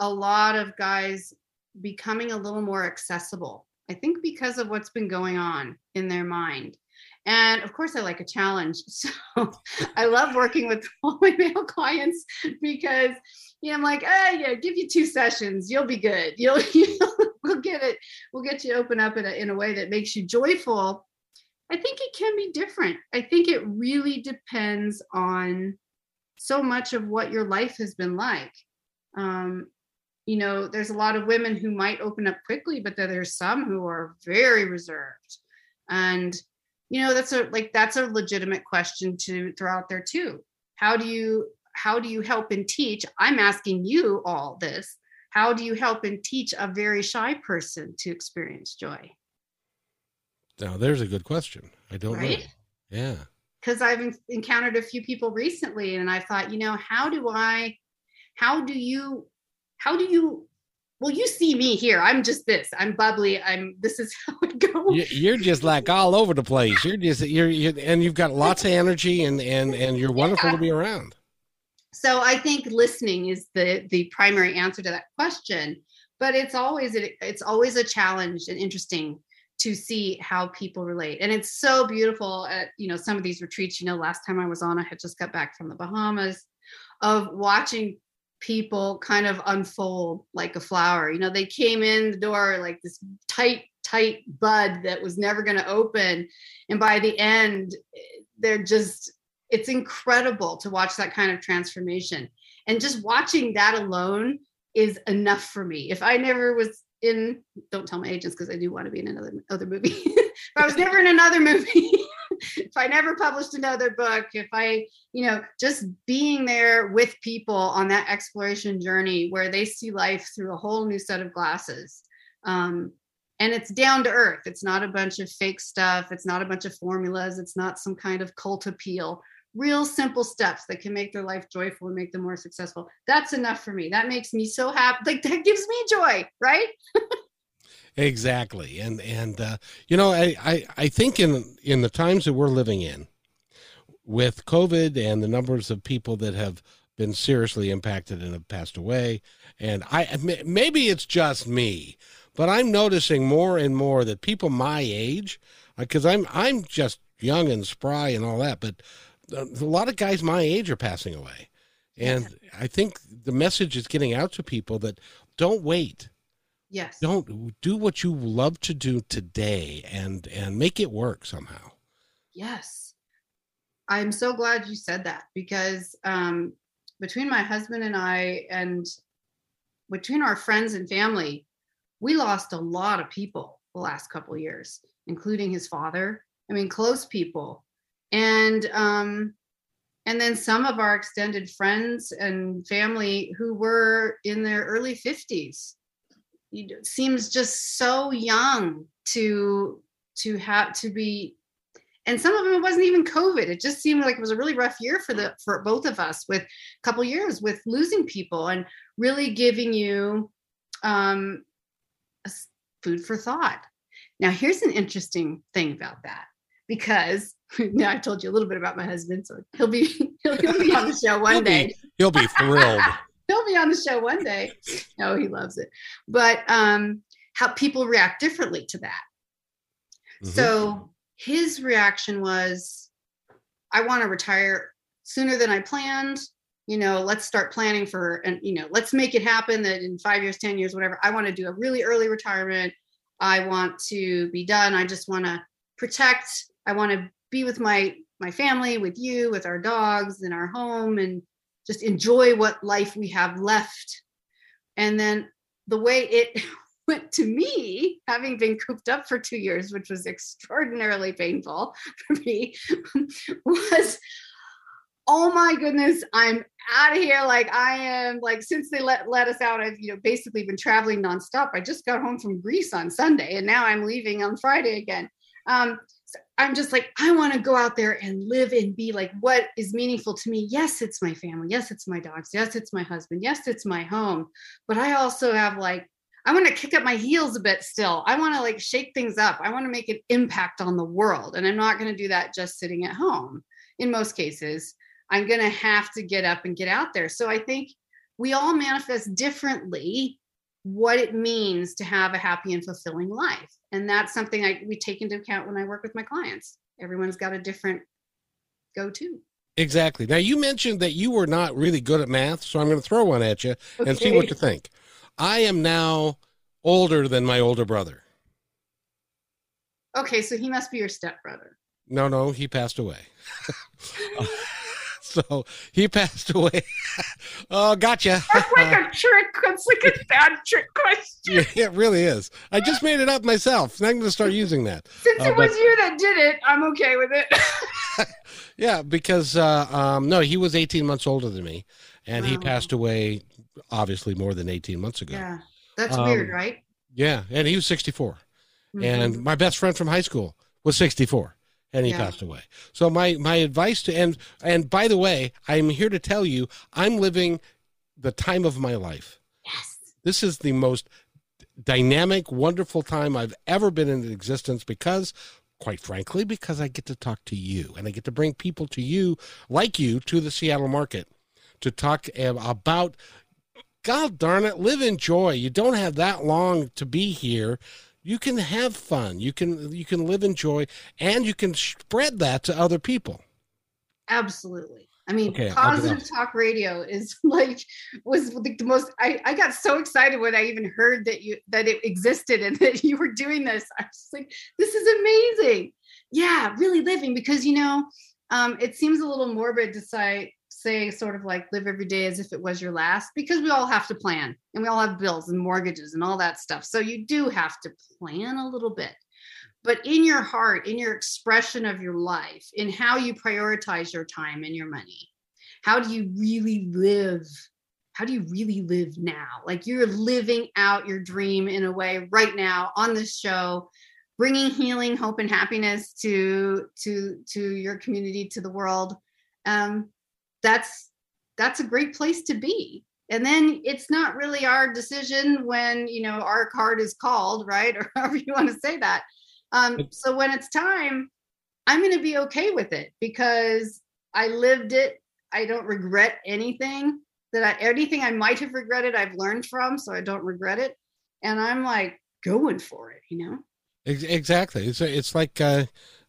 Speaker 3: a lot of guys becoming a little more accessible. I think because of what's been going on in their mind. And of course, I like a challenge. So I love working with all my male clients because you know, I'm like, ah, yeah, give you two sessions, you'll be good. You'll, you'll we'll get it, we'll get you open up in a, in a way that makes you joyful. I think it can be different. I think it really depends on so much of what your life has been like. Um, you know, there's a lot of women who might open up quickly, but then there's some who are very reserved. And, you know, that's a like that's a legitimate question to throw out there too. How do you how do you help and teach? I'm asking you all this. How do you help and teach a very shy person to experience joy?
Speaker 1: Now, there's a good question. I don't right? know. Yeah.
Speaker 3: Because I've encountered a few people recently, and I thought, you know, how do I, how do you, how do you well you see me here i'm just this i'm bubbly i'm this is how it goes
Speaker 1: you're just like all over the place you're just you're, you're and you've got lots of energy and and and you're wonderful yeah. to be around
Speaker 3: so i think listening is the the primary answer to that question but it's always it's always a challenge and interesting to see how people relate. And it's so beautiful at you know some of these retreats. You know last time i was on i had just got back from the bahamas of watching people kind of unfold like a flower. You know they came in the door like this tight tight bud that was never going to open. And by the end they're just it's incredible to watch that kind of transformation. And just watching that alone is enough for me. If i never was in don't tell my agents because i do want to be in another other movie. If i was never in another movie if i never published another book if i you know just being there with people on that exploration journey where they see life through a whole new set of glasses um, and it's down to earth. It's not a bunch of fake stuff. It's not a bunch of formulas. It's not some kind of cult appeal real simple steps that can make their life joyful and make them more successful. That's enough for me. That makes me so happy. Like that gives me joy, right?
Speaker 1: exactly. And and uh, you know, I, I I think in in the times that we're living in, with COVID and the numbers of people that have been seriously impacted and have passed away, and I maybe it's just me, but I'm noticing more and more that people my age, because uh, I'm I'm just young and spry and all that, but a lot of guys my age are passing away, and I think the message is getting out to people that don't wait.
Speaker 3: Yes.
Speaker 1: Don't do what you love to do today and and make it work somehow.
Speaker 3: Yes. I'm so glad you said that because um between my husband and I and between our friends and family, we lost a lot of people the last couple of years, including his father. I mean, close people. And um and then some of our extended friends and family who were in their early 50s it seems just so young to to have to be and some of them it wasn't even covid. It just seemed like it was a really rough year for the for both of us with a couple years with losing people and really giving you um food for thought. Now here's an interesting thing about that because now I told you a little bit about my husband, so he'll be he'll, he'll be on the show one
Speaker 1: he'll
Speaker 3: day.
Speaker 1: Be, he'll be thrilled.
Speaker 3: he'll be on the show one day. No, he loves it. But um, how people react differently to that. Mm-hmm. So his reaction was, "I want to retire sooner than I planned." You know, let's start planning for, and you know, let's make it happen. That in five years, ten years, whatever, I want to do a really early retirement. I want to be done. I just want to protect. I want to be with my my family, with you, with our dogs in our home, and just enjoy what life we have left. And then the way it went to me, having been cooped up for two years, which was extraordinarily painful for me, was oh my goodness, I'm out of here. Like I am like since they let let us out, I've you know basically been traveling nonstop. I just got home from Greece on Sunday and now I'm leaving on Friday again. Um, I'm just like, I want to go out there and live and be like what is meaningful to me. Yes, it's my family. Yes, it's my dogs. Yes, it's my husband. Yes, it's my home. But I also have like, I want to kick up my heels a bit still. I want to like shake things up. I want to make an impact on the world. And I'm not going to do that just sitting at home in most cases. I'm going to have to get up and get out there. So I think we all manifest differently what it means to have a happy and fulfilling life and that's something I we take into account when I work with my clients. Everyone's got a different go-to.
Speaker 1: Exactly. Now you mentioned that you were not really good at math, so I'm going to throw one at you okay. and see what you think. I am now older than my older brother.
Speaker 3: Okay, so he must be your stepbrother.
Speaker 1: No, no, he passed away. so he passed away. oh, gotcha.
Speaker 3: That's like a trick. It's like a bad trick question.
Speaker 1: Yeah, it really is. I just made it up myself. I'm going to start using that.
Speaker 3: Since uh, it was but, you that did it, I'm okay with it.
Speaker 1: yeah, because uh, um, no, he was 18 months older than me, and he passed away obviously more than 18 months ago.
Speaker 3: Yeah, that's um, weird, right?
Speaker 1: Yeah, and he was 64, mm-hmm. and my best friend from high school was 64 and he yeah. passed away. So my my advice to and and by the way, I'm here to tell you I'm living the time of my life.
Speaker 3: Yes.
Speaker 1: This is the most dynamic, wonderful time I've ever been in existence because quite frankly because I get to talk to you and I get to bring people to you like you to the Seattle market to talk about God darn it, live in joy. You don't have that long to be here you can have fun. You can you can live in joy and you can spread that to other people.
Speaker 3: Absolutely. I mean okay, positive talk radio is like was the, the most I, I got so excited when i even heard that you that it existed and that you were doing this. I was like this is amazing. Yeah really living because you know um, it seems a little morbid to say say sort of like live every day as if it was your last because we all have to plan and we all have bills and mortgages and all that stuff. So you do have to plan a little bit. But in your heart, in your expression of your life, in how you prioritize your time and your money, how do you really live? How do you really live now? Like you're living out your dream in a way right now on this show bringing healing hope and happiness to to to your community to the world um, that's that's a great place to be. And then it's not really our decision when you know our card is called right? Or however you want to say that. Um, so when it's time i'm going to be okay with it because i lived it. I don't regret anything that i anything i might have regretted i've learned from so i don't regret it. And i'm like going for it, you know?
Speaker 1: Exactly. It's it's like uh,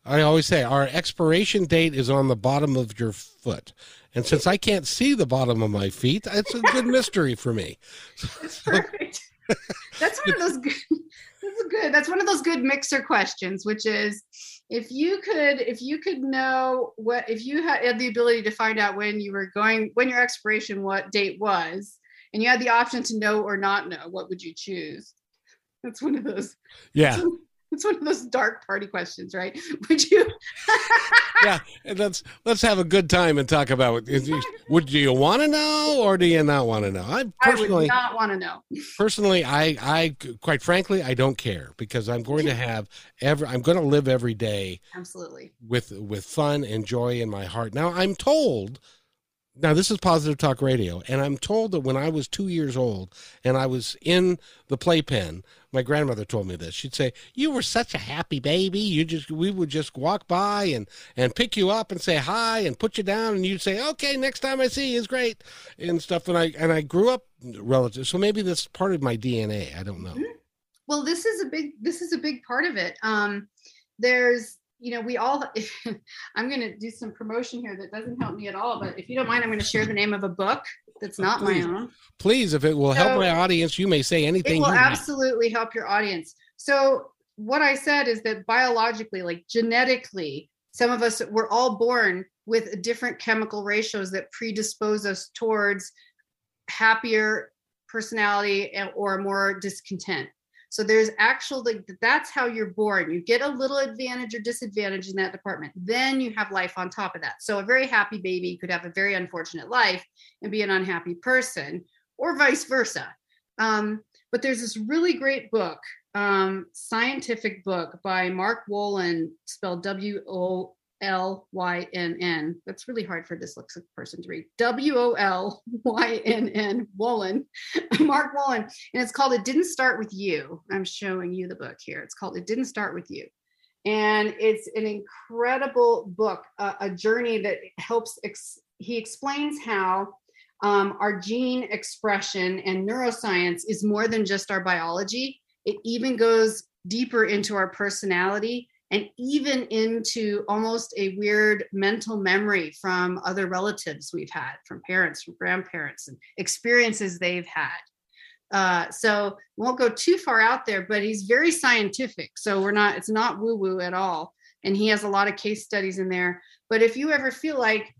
Speaker 1: I always say, our expiration date is on the bottom of your foot, and since I can't see the bottom of my feet, it's a good mystery for me.
Speaker 3: That's perfect. That's one of those good. That's good. That's one of those good mixer questions, which is, if you could, if you could know what, if you had the ability to find out when you were going, when your expiration, what date was, and you had the option to know or not know, what would you choose? That's one of those.
Speaker 1: Yeah.
Speaker 3: It's one of those dark party questions, right? Would you?
Speaker 1: yeah, let's let's have a good time and talk about it. Would do you want to know or do you not want to know?
Speaker 3: I personally I not want to know.
Speaker 1: Personally, I I quite frankly I don't care because I'm going to have every I'm going to live every day
Speaker 3: absolutely
Speaker 1: with with fun and joy in my heart. Now I'm told now this is positive talk radio and i'm told that when i was two years old and i was in the playpen my grandmother told me this. She'd say you were such a happy baby. You just we would just walk by and and pick you up and say hi and put you down. And you'd say okay next time i see you is great and stuff. And i and i grew up relative so maybe that's part of my dna i don't know. Mm-hmm.
Speaker 3: well this is a big this is a big part of it. Um there's you know, we all, I'm going to do some promotion here that doesn't help me at all, but if you don't mind, I'm going to share the name of a book that's not
Speaker 1: please,
Speaker 3: my own.
Speaker 1: Please, if it will help my audience, you may say anything.
Speaker 3: It will absolutely help your audience. So, what I said is that biologically, like genetically, some of us, we're all born with different chemical ratios that predispose us towards happier personality or more discontent. So there's actual like that's how you're born. You get a little advantage or disadvantage in that department. Then you have life on top of that. So a very happy baby could have a very unfortunate life and be an unhappy person, or vice versa. Um, but there's this really great book, um, scientific book by Mark Wolynn, spelled W O L Y N N. That's really hard for a dyslexic person to read. W O L Y N N, Wolynn, Mark Wolynn. And it's called It Didn't Start With You. I'm showing you the book here. It's called It Didn't Start With You. And it's an incredible book, a journey that helps, ex- he explains how um, our gene expression and neuroscience is more than just our biology. It even goes deeper into our personality and even into almost a weird mental memory from other relatives we've had, from parents, from grandparents, and experiences they've had. Uh, so won't go too far out there, but he's very scientific. So we're not, it's not woo woo at all. And he has a lot of case studies in there. But if you ever feel like,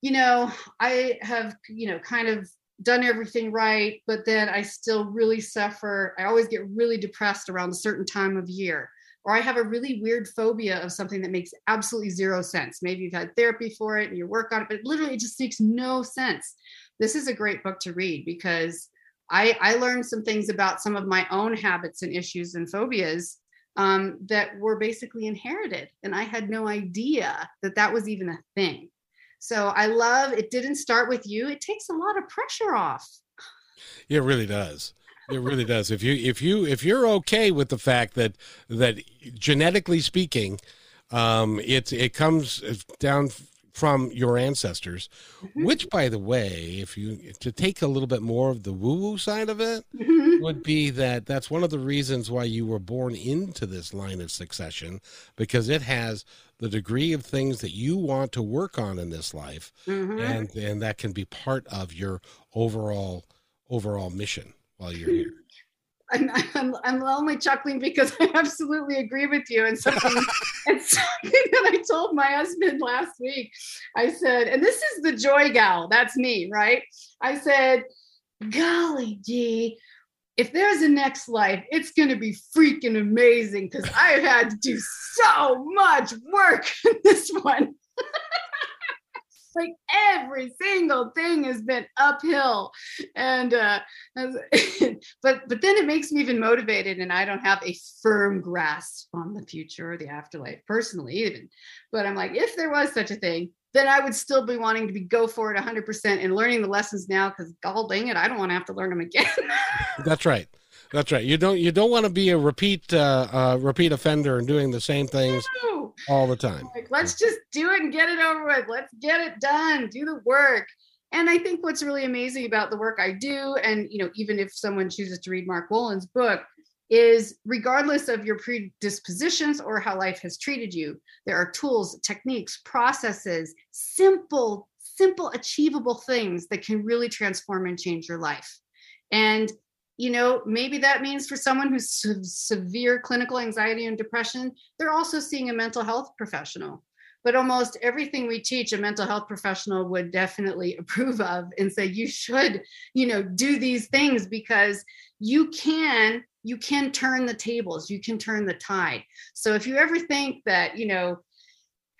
Speaker 3: you know, I have, you know, kind of done everything right, but then I still really suffer, I always get really depressed around a certain time of year or I have a really weird phobia of something that makes absolutely zero sense. Maybe you've had therapy for it and you work on it, but literally it just makes no sense. This is a great book to read because I, I learned some things about some of my own habits and issues and phobias um, that were basically inherited. And I had no idea that that was even a thing. So I love it didn't start with you. It takes a lot of pressure off.
Speaker 1: Yeah, it really does. It really does. If you if you if you're okay with the fact that that genetically speaking, um, it it comes down from your ancestors, mm-hmm. which by the way, if you to take a little bit more of the woo woo side of it, mm-hmm. would be that that's one of the reasons why you were born into this line of succession because it has the degree of things that you want to work on in this life, mm-hmm. and and that can be part of your overall overall mission while you're here?
Speaker 3: I'm, I'm, I'm only chuckling because I absolutely agree with you. And something, and something that I told my husband last week, I said, and this is the joy gal, that's me, right? I said, golly gee, if there's a next life, it's going to be freaking amazing because I've had to do so much work in this one. Like every single thing has been uphill and uh but but then it makes me even motivated and i don't have a firm grasp on the future or the afterlife personally even but i'm like if there was such a thing then I would still be wanting to be go for it 100% and learning the lessons now because god dang it, I don't want to have to learn them again.
Speaker 1: That's right. That's right. You don't you don't want to be a repeat uh, uh, repeat offender and doing the same things no. all the time.
Speaker 3: Like, let's just do it and get it over with. Let's get it done. Do the work. And I think what's really amazing about the work I do, and you know, even if someone chooses to read Mark Wolynn's book, is regardless of your predispositions or how life has treated you, there are tools, techniques, processes, simple, simple, achievable things that can really transform and change your life. And you know, maybe that means for someone who's severe clinical anxiety and depression, they're also seeing a mental health professional. But almost everything we teach, a mental health professional would definitely approve of and say, you should, you know, do these things because you can you can turn the tables you can turn the tide so if you ever think that you know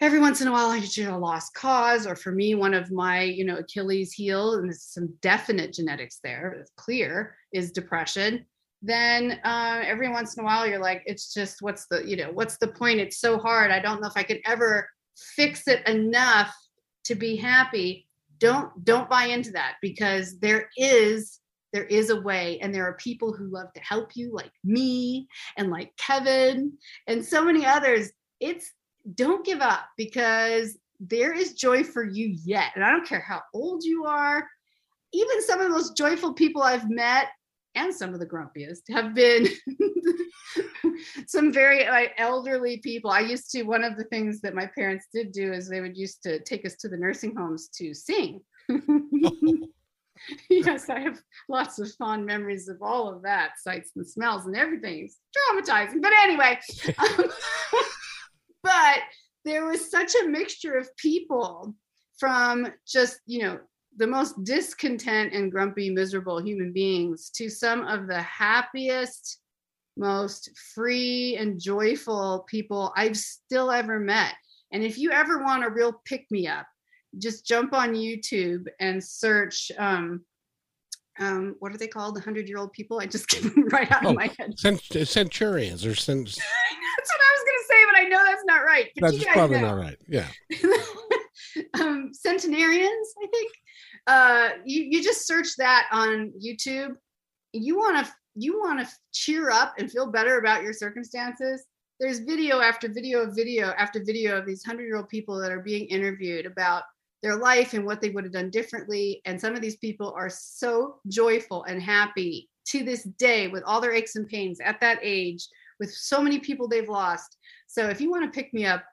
Speaker 3: every once in a while I get a lost cause, or for me, one of my, you know, Achilles heel, and there's some definite genetics there, it's clear, is depression. Then uh, every once in a while you're like, it's just what's the, you know, what's the point? It's so hard. I don't know if I could ever fix it enough to be happy. Don't don't buy into that because there is there is a way and there are people who love to help you like me and like Kevin and so many others it's don't give up because there is joy for you yet. And I don't care how old you are. Even some of the most joyful people I've met and some of the grumpiest have been some very like, elderly people. I used to, one of the things that my parents did do is they would used to take us to the nursing homes to sing. yes, I have lots of fond memories of all of that, sights and smells and everything. It's traumatizing. But anyway, um, but there was such a mixture of people from just, you know, the most discontent and grumpy, miserable human beings to some of the happiest, most free and joyful people I've still ever met. And if you ever want a real pick me up, just jump on YouTube and search um, um, what are they called? The hundred year old people? I just get them right out oh, of my head.
Speaker 1: Cent- centurions or cent-
Speaker 3: That's what I was going to say, but I know that's not right.
Speaker 1: But that's probably know. not right. Yeah.
Speaker 3: um, centenarians, I think. Uh, you you just search that on YouTube. You want to you want to cheer up and feel better about your circumstances. There's video after video of video after video of these hundred year old people that are being interviewed about their life and what they would have done differently. And some of these people are so joyful and happy to this day with all their aches and pains at that age with so many people they've lost. So if you want to pick me up,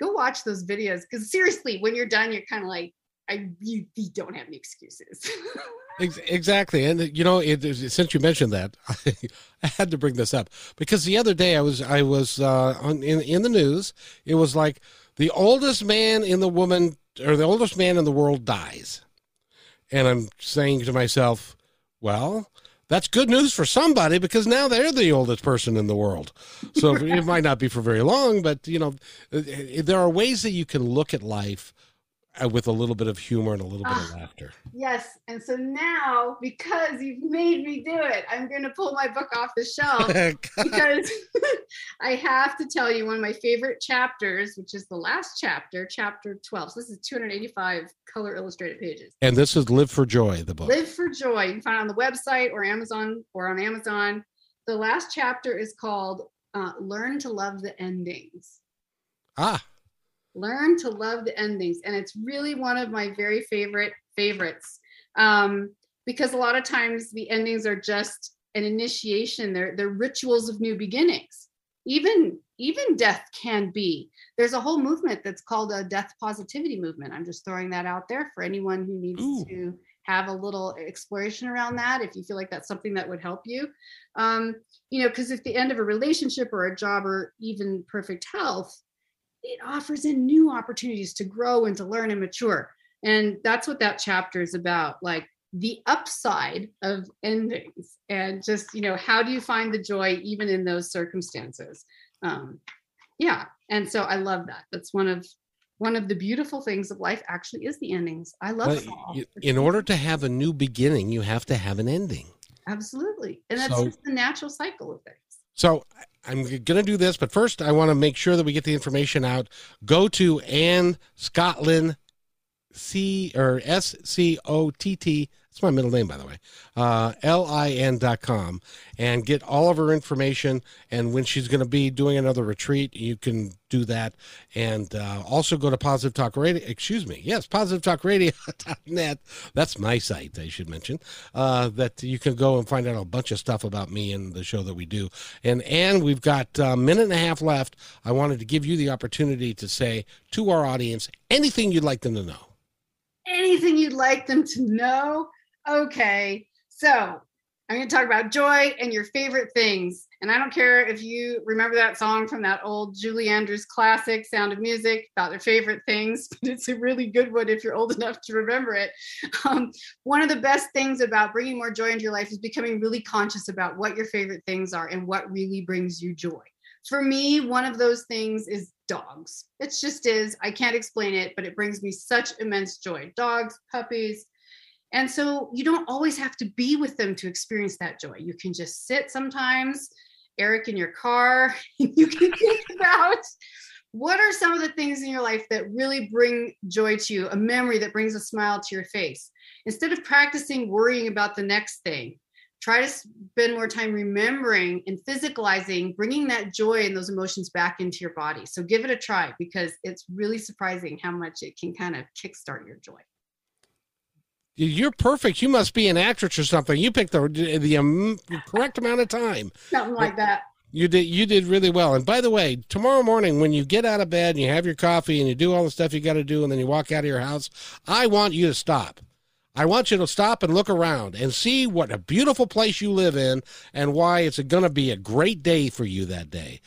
Speaker 3: go watch those videos because seriously, when you're done, you're kind of like, I you don't have any excuses.
Speaker 1: exactly, and you know, it, since you mentioned that, I, had to bring this up because the other day I was I was uh, on in in the news. It was like the oldest man in the woman or the oldest man in the world dies, and I'm saying to myself, well, that's good news for somebody because now they're the oldest person in the world. So it might not be for very long, but you know, there are ways that you can look at life uh, with a little bit of humor and a little bit of ah, laughter.
Speaker 3: Yes. And so now, because you've made me do it, I'm going to pull my book off the shelf because I have to tell you one of my favorite chapters, which is the last chapter, chapter 12. So this is 285 color illustrated pages.
Speaker 1: And this is Live for Joy, the book.
Speaker 3: Live for Joy. You can find it on the website or Amazon or on Amazon. The last chapter is called uh, Learn to Love the Endings.
Speaker 1: Ah
Speaker 3: learn to love the endings and it's really one of my very favorite favorites. Um, because a lot of times the endings are just an initiation. They're, they're rituals of new beginnings. Even even death can be. There's a whole movement that's called a death positivity movement. I'm just throwing that out there for anyone who needs Ooh. to have a little exploration around that if you feel like that's something that would help you. Um, you know because if the end of a relationship or a job or even perfect health it offers in new opportunities to grow and to learn and mature. And that's what that chapter is about like the upside of endings and just, you know, how do you find the joy even in those circumstances? Um, yeah. And so I love that. That's one of one of the beautiful things of life actually is the endings. I love
Speaker 1: fall. In order to have a new beginning, you have to have an ending.
Speaker 3: Absolutely. And that's so, just the natural cycle of things.
Speaker 1: So I'm going to do this, but first I want to make sure that we get the information out. Go to Anne Scottlin C or S C O T T That's my middle name, by the way. Uh, L-I-N.com and get all of her information. And when she's going to be doing another retreat, you can do that. And uh, also go to Positive Talk Radio. Excuse me. Yes, positivetalkradio.net. That's my site, I should mention. Uh, that you can go and find out a bunch of stuff about me and the show that we do. And and we've got a minute and a half left. I wanted to give you the opportunity to say to our audience anything you'd like them to know.
Speaker 3: Anything you'd like them to know? Okay. So I'm going to talk about joy and your favorite things. And I don't care if you remember that song from that old Julie Andrews classic, Sound of Music, about their favorite things, but it's a really good one if you're old enough to remember it. Um, one of the best things about bringing more joy into your life is becoming really conscious about what your favorite things are and what really brings you joy. For me, one of those things is dogs. It just is. I can't explain it, but it brings me such immense joy. Dogs, puppies, and so you don't always have to be with them to experience that joy. You can just sit sometimes, Eric, in your car. you can think about what are some of the things in your life that really bring joy to you, a memory that brings a smile to your face. Instead of practicing worrying about the next thing, try to spend more time remembering and physicalizing, bringing that joy and those emotions back into your body. So give it a try because it's really surprising how much it can kind of kickstart your joy.
Speaker 1: You're perfect. You must be an actress or something. You picked the the um, correct amount of time.
Speaker 3: Something like that.
Speaker 1: You did you did really well. And by the way, tomorrow morning when you get out of bed and you have your coffee and you do all the stuff you got to do and then you walk out of your house, I want you to stop. I want you to stop and look around and see what a beautiful place you live in and why it's going to be a great day for you that day.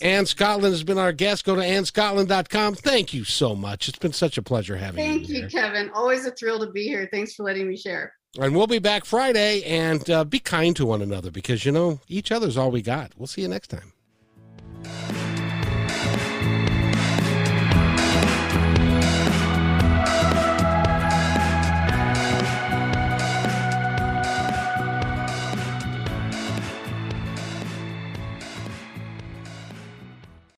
Speaker 1: Anne Scottlin has been our guest. Go to annescottlin.com. Thank you so much. It's been such a pleasure having
Speaker 3: Thank
Speaker 1: you.
Speaker 3: Thank you, Kevin. Always a thrill to be here. Thanks for letting me share.
Speaker 1: And we'll be back Friday and uh, be kind to one another because, you know, each other's all we got. We'll see you next time.